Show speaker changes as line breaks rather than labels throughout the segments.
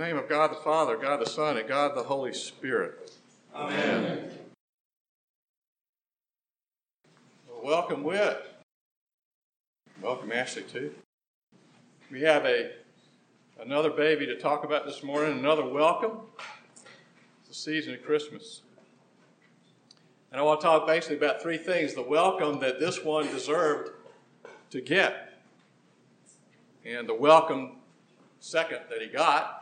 name of God the Father, God the Son, and God the Holy Spirit. Amen. Well, welcome, Whit. Welcome, Ashley, too. We have a another baby to talk about this morning, another welcome. It's the season of Christmas. And I want to talk basically about three things the welcome that this one deserved to get, and the welcome, second, that he got,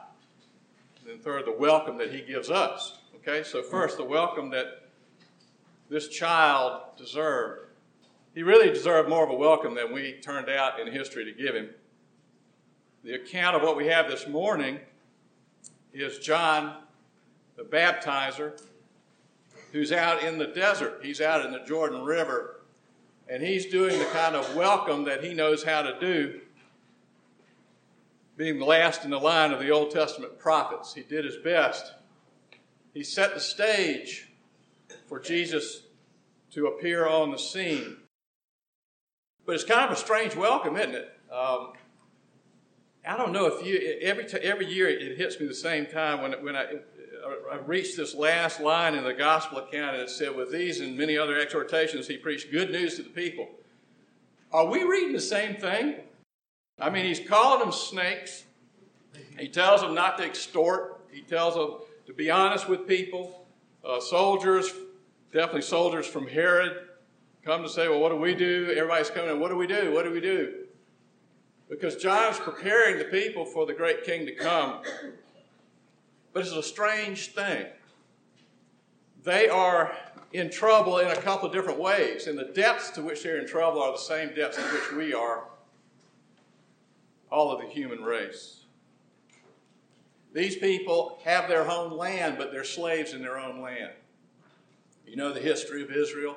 and third, the welcome that he gives us. Okay, so first, the welcome that this child deserved. He really deserved more of a welcome than we turned out in history to give him. The account of what we have this morning is John the baptizer who's out in the desert. He's out in the Jordan River, and he's doing the kind of welcome that he knows how to do being the last in the line of the Old Testament prophets. He did his best. He set the stage for Jesus to appear on the scene. But it's kind of a strange welcome, isn't it? Um, I don't know if you every t- every year it hits me the same time when when I, I reached this last line in the gospel account and it said, "With these and many other exhortations, he preached good news to the people." Are we reading the same thing? I mean, he's calling them snakes. He tells them not to extort. He tells them to be honest with people. Uh, soldiers, definitely soldiers from Herod, come to say, Well, what do we do? Everybody's coming in. What do we do? What do we do? Because John's preparing the people for the great king to come. But it's a strange thing. They are in trouble in a couple of different ways, and the depths to which they're in trouble are the same depths to which we are all of the human race. These people have their own land, but they're slaves in their own land. You know the history of Israel.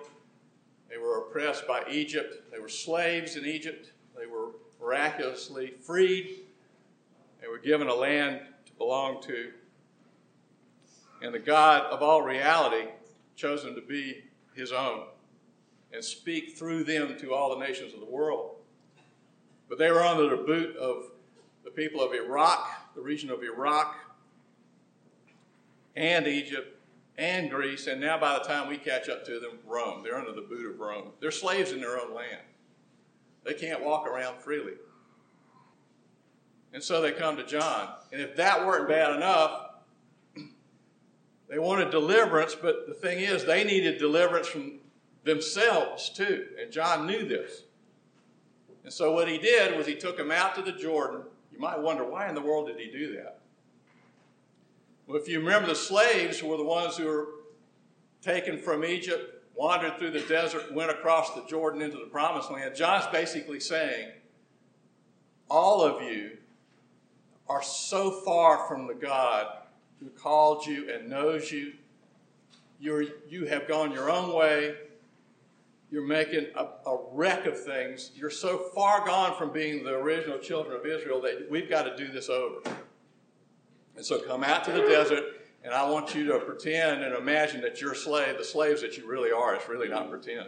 They were oppressed by Egypt. They were slaves in Egypt. They were miraculously freed. They were given a land to belong to. And the God of all reality chose them to be his own and speak through them to all the nations of the world. But they were under the boot of the people of Iraq, the region of Iraq, and Egypt, and Greece, and now by the time we catch up to them, Rome. They're under the boot of Rome. They're slaves in their own land. They can't walk around freely. And so they come to John. And if that weren't bad enough, they wanted deliverance, but the thing is, they needed deliverance from themselves too. And John knew this. And so what he did was he took him out to the Jordan. You might wonder, why in the world did he do that? Well, if you remember, the slaves were the ones who were taken from Egypt, wandered through the desert, went across the Jordan into the promised land. John's basically saying, all of you are so far from the God who called you and knows you. You're, you have gone your own way you're making a, a, wreck of things. You're so far gone from being the original children of Israel that we've got to do this over. And so come out to the desert, and I want you to pretend and imagine that you're slave, the slaves that you really are. It's really not pretend.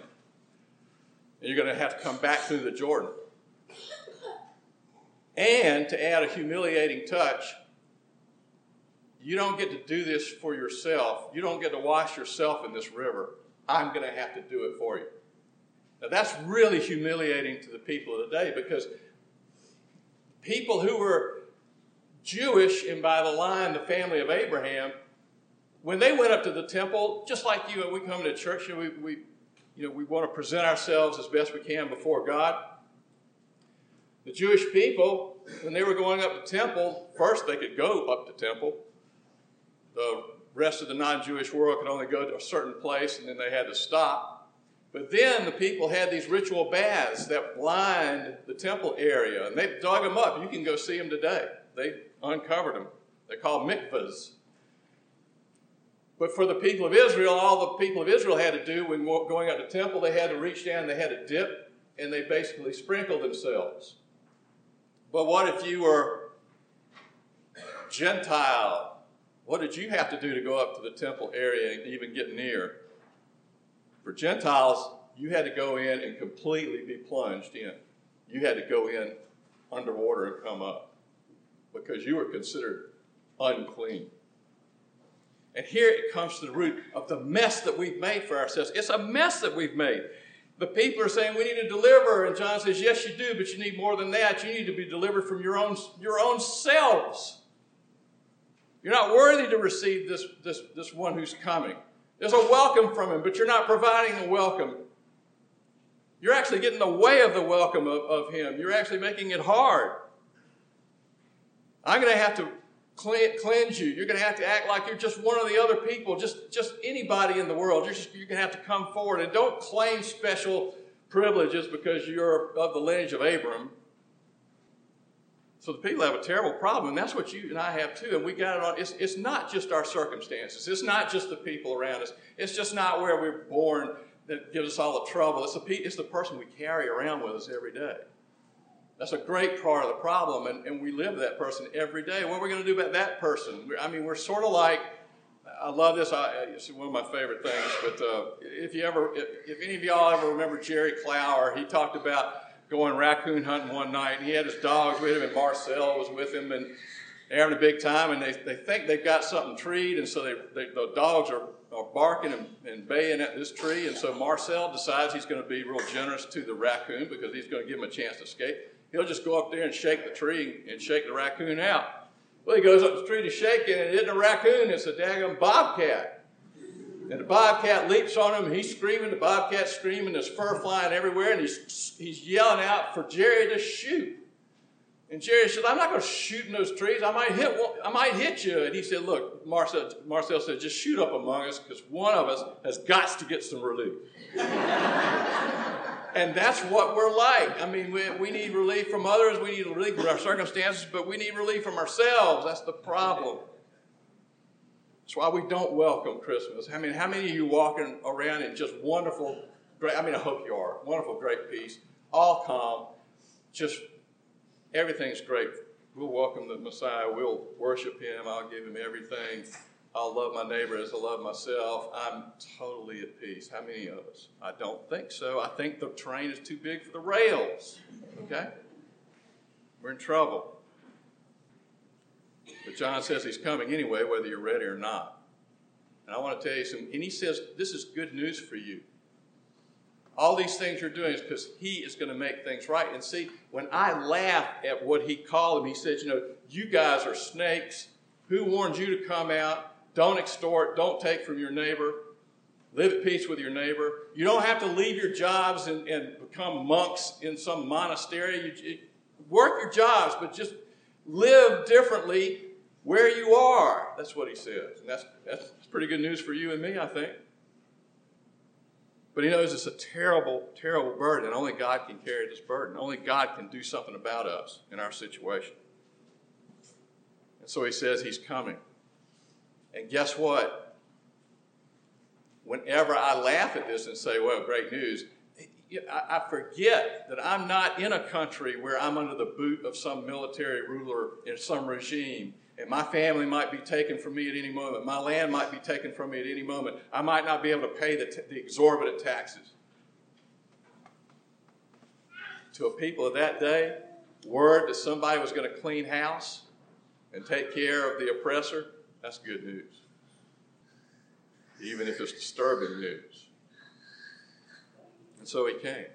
And you're going to have to come back through the Jordan. And to add a humiliating touch, you don't get to do this for yourself. You don't get to wash yourself in this river. I'm going to have to do it for you. Now, that's really humiliating to the people of the day because people who were Jewish and by the line, the family of Abraham, when they went up to the temple, just like you, and we come to church and we, we, you know, we want to present ourselves as best we can before God. The Jewish people, when they were going up to temple, first they could go up to temple. The rest of the non-Jewish world could only go to a certain place, and then they had to stop. But then the people had these ritual baths that lined the temple area, and they dug them up. You can go see them today. They uncovered them. They're called mikvahs. But for the people of Israel, all the people of Israel had to do when going out to the temple, they had to reach down, they had to dip, and they basically sprinkled themselves. But what if you were Gentile? What did you have to do to go up to the temple area and even get near? For Gentiles, you had to go in and completely be plunged in. You had to go in underwater and come up because you were considered unclean. And here it comes to the root of the mess that we've made for ourselves. It's a mess that we've made. The people are saying we need to deliver, and John says, Yes, you do, but you need more than that. You need to be delivered from your own, your own selves. You're not worthy to receive this, this, this one who's coming. There's a welcome from him, but you're not providing a welcome. You're actually getting in the way of the welcome of, of him. You're actually making it hard. I'm going to have to cleanse you. You're going to have to act like you're just one of the other people, just, just anybody in the world. You're, just, you're going to have to come forward and don't claim special privileges because you're of the lineage of Abram. So the people have a terrible problem, and that's what you and I have too. And we got it on. It's, it's not just our circumstances. It's not just the people around us. It's just not where we're born that gives us all the trouble. It's the, it's the person we carry around with us every day. That's a great part of the problem, and, and we live with that person every day. What are we going to do about that person? I mean, we're sort of like, I love this. I, it's one of my favorite things. But uh, if you ever, if, if, any of y'all ever remember Jerry Clower, he talked about going raccoon hunting one night, and he had his dogs with him, and Marcel was with him, and they're having a big time, and they, they think they've got something treed, and so they, they the dogs are, are barking and, and baying at this tree, and so Marcel decides he's going to be real generous to the raccoon because he's going to give him a chance to escape. He'll just go up there and shake the tree and shake the raccoon out. Well, he goes up the tree to shake it, and it isn't a raccoon, it's a daggum bobcat. And the bobcat leaps on him, he's screaming, the bobcat's screaming, there's fur flying everywhere, and he's, he's yelling out for Jerry to shoot. And Jerry said, I'm not going to shoot in those trees. I might hit one, I might hit you. And he said, Look, Marcel, Marcel said, just shoot up among us because one of us has got to get some relief. and that's what we're like. I mean, we, we need relief from others, we need relief from our circumstances, but we need relief from ourselves. That's the problem. That's why we don't welcome Christmas. I mean, how many of you walking around in just wonderful, great, I mean, I hope you are, wonderful, great peace, all calm, just everything's great. We'll welcome the Messiah. We'll worship him. I'll give him everything. I'll love my neighbor as I love myself. I'm totally at peace. How many of us? I don't think so. I think the train is too big for the rails. Okay? We're in trouble. But John says he's coming anyway, whether you're ready or not. And I want to tell you some, and he says this is good news for you. All these things you're doing is because he is going to make things right. And see, when I laugh at what he called them, he said, you know, you guys are snakes. Who warned you to come out? Don't extort. Don't take from your neighbor. Live at peace with your neighbor. You don't have to leave your jobs and, and become monks in some monastery. You, you work your jobs, but just live differently where you are. That's what he says. And that's, that's pretty good news for you and me, I think. But he knows it's a terrible, terrible burden, and only God can carry this burden. Only God can do something about us in our situation. And so he says he's coming. And guess what? Whenever I laugh at this and say, well, great news, I forget that I'm not in a country where I'm under the boot of some military ruler in some regime. And my family might be taken from me at any moment. My land might be taken from me at any moment. I might not be able to pay the, t- the exorbitant taxes. To a people of that day, word that somebody was going to clean house and take care of the oppressor, that's good news. Even if it's disturbing news. And so he came.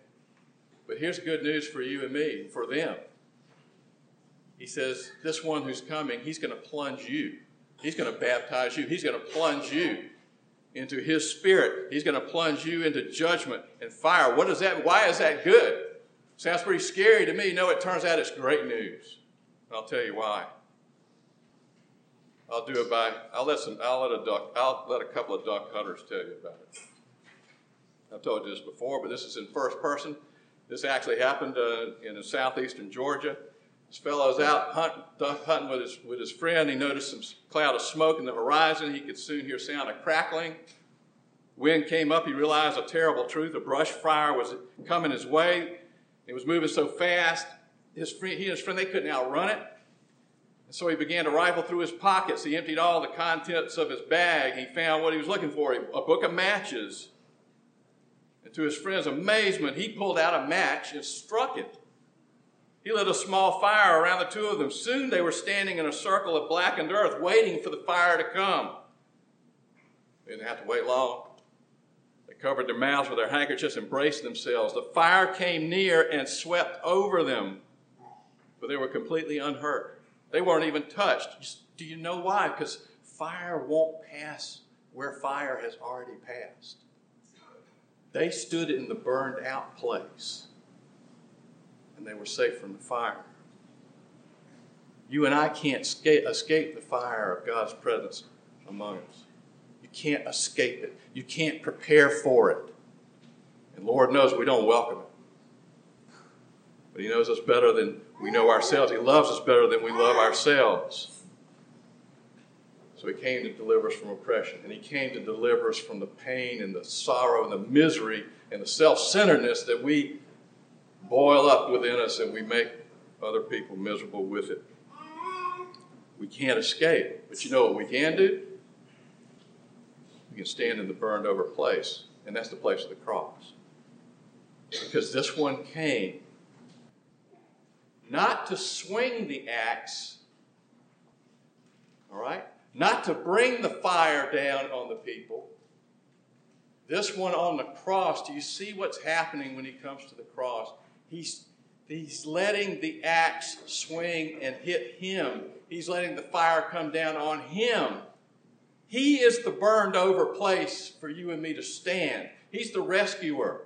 But here's good news for you and me, for them. He says, This one who's coming, he's going to plunge you. He's going to baptize you. He's going to plunge you into his spirit. He's going to plunge you into judgment and fire. What is that? Why is that good? Sounds pretty scary to me. No, it turns out it's great news. I'll tell you why. I'll do it by I'll let some I'll let a duck I'll let a couple of duck hunters tell you about it. I've told you this before, but this is in first person. This actually happened uh, in southeastern Georgia. This fellow was out hunt, duck hunting with his, with his friend. He noticed some cloud of smoke in the horizon. He could soon hear sound of crackling. Wind came up. He realized a terrible truth. A brush fire was coming his way. It was moving so fast. His friend, he and his friend, they couldn't outrun it. And so he began to rifle through his pockets. He emptied all the contents of his bag. He found what he was looking for a book of matches and to his friend's amazement, he pulled out a match and struck it. He lit a small fire around the two of them. Soon they were standing in a circle of blackened earth, waiting for the fire to come. They didn't have to wait long. They covered their mouths with their handkerchiefs and braced themselves. The fire came near and swept over them, but they were completely unhurt. They weren't even touched. Do you know why? Because fire won't pass where fire has already passed. They stood in the burned out place and they were safe from the fire. You and I can't escape the fire of God's presence among us. You can't escape it. You can't prepare for it. And Lord knows we don't welcome it. But He knows us better than we know ourselves. He loves us better than we love ourselves. So he came to deliver us from oppression, and he came to deliver us from the pain and the sorrow and the misery and the self centeredness that we boil up within us and we make other people miserable with it. We can't escape. But you know what we can do? We can stand in the burned over place, and that's the place of the cross. Because this one came not to swing the axe, all right? Not to bring the fire down on the people. This one on the cross, do you see what's happening when he comes to the cross? He's, he's letting the axe swing and hit him. He's letting the fire come down on him. He is the burned over place for you and me to stand. He's the rescuer.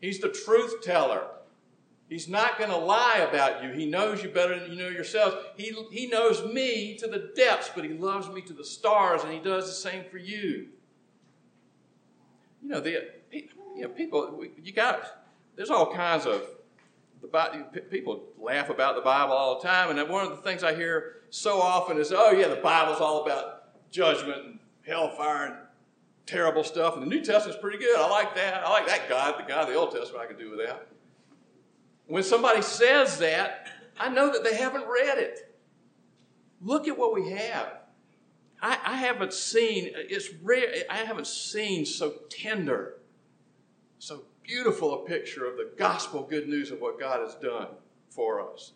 He's the truth teller. He's not going to lie about you. He knows you better than you know yourselves. He, he knows me to the depths, but he loves me to the stars, and he does the same for you. You know, the, you know people, you got, there's all kinds of the people laugh about the Bible all the time, and one of the things I hear so often is, "Oh yeah, the Bible's all about judgment and hellfire and terrible stuff, and the New Testament's pretty good. I like that. I like that God. The God of the Old Testament I can do without." When somebody says that, I know that they haven't read it. Look at what we have. I, I haven't seen it's rare. I haven't seen so tender, so beautiful a picture of the gospel good news of what God has done for us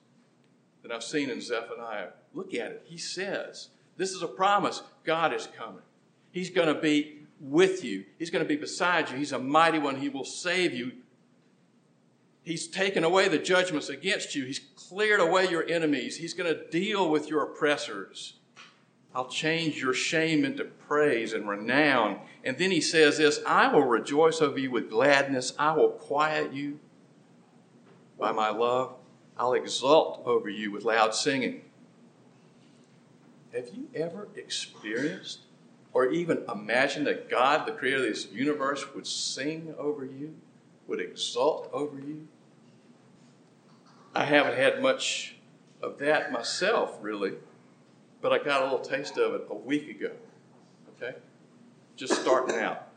that I've seen in Zephaniah. Look at it. He says, This is a promise. God is coming. He's going to be with you, He's going to be beside you. He's a mighty one. He will save you. He's taken away the judgments against you. He's cleared away your enemies. He's going to deal with your oppressors. I'll change your shame into praise and renown. And then he says this I will rejoice over you with gladness. I will quiet you by my love. I'll exult over you with loud singing. Have you ever experienced or even imagined that God, the creator of this universe, would sing over you, would exult over you? I haven't had much of that myself, really. But I got a little taste of it a week ago. Okay? Just starting out.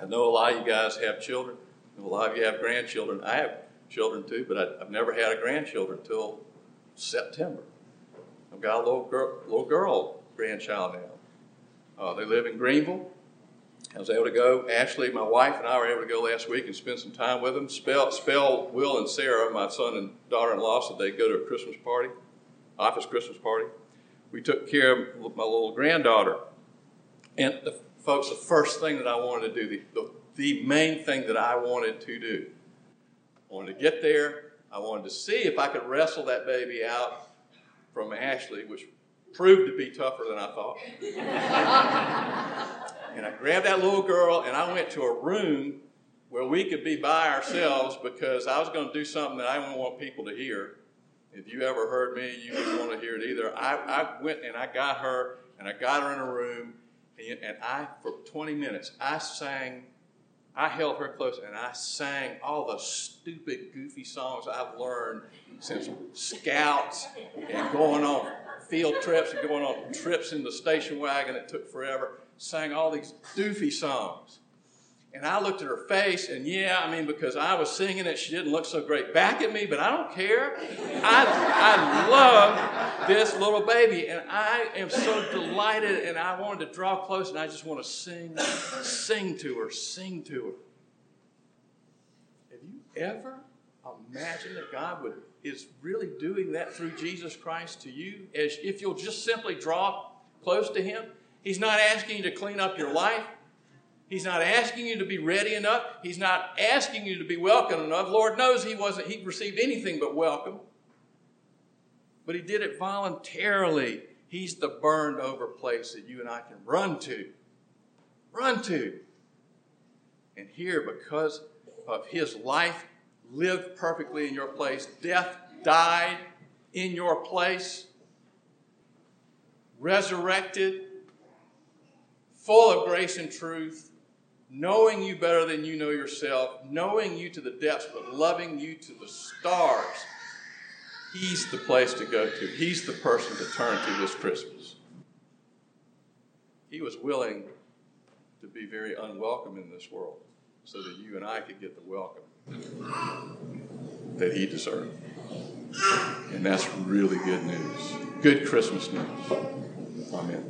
I know a lot of you guys have children, a lot of you have grandchildren. I have children too, but I, have never had a grandchildren until September. I've got a little girl, little girl grandchild now. Uh, they live in Greenville. I was able to go. Ashley, my wife, and I were able to go last week and spend some time with them. Spell, spell Will and Sarah, my son and daughter-in-law, said they'd go to a Christmas party, office Christmas party we took care of my little granddaughter. And the, folks, the first thing that I wanted to do, the, the, the main thing that I wanted to do, I wanted to get there. I wanted to see if I could wrestle that baby out from Ashley, which proved to be tougher than I thought. and I grabbed that little girl and I went to a room where we could be by ourselves because I was going to do something that I didn't want people to hear. If you ever heard me, you wouldn't want to hear it either. I, I went and I got her and I got her in a room and, I, for 20 minutes, I sang, I held her close and I sang all the stupid, goofy songs I've learned since scouts and going on field trips and going on trips in the station wagon that took forever. Sang all these doofy songs. And I looked at her face, and yeah, I mean, because I was singing it, she didn't look so great back at me, but I don't care. I, I love this little baby, and I am so delighted, and I wanted to draw close, and I just want to sing, sing to her, sing to her. Have you ever imagined that God would is really doing that through Jesus Christ to you? As if you'll just simply draw close to Him. He's not asking you to clean up your life. He's not asking you to be ready enough. He's not asking you to be welcome enough. Lord knows he wasn't he received anything but welcome. But he did it voluntarily. He's the burned over place that you and I can run to. Run to. And here, because of his life lived perfectly in your place, death died in your place, resurrected, full of grace and truth, knowing you better than you know yourself, knowing you to the depths, but loving you to the stars. He's the place to go to. He's the person to turn to this Christmas. He was willing to be very unwelcome in this world so that you and I could get the welcome that he deserved. And that's really good news. Good Christmas news. Amen.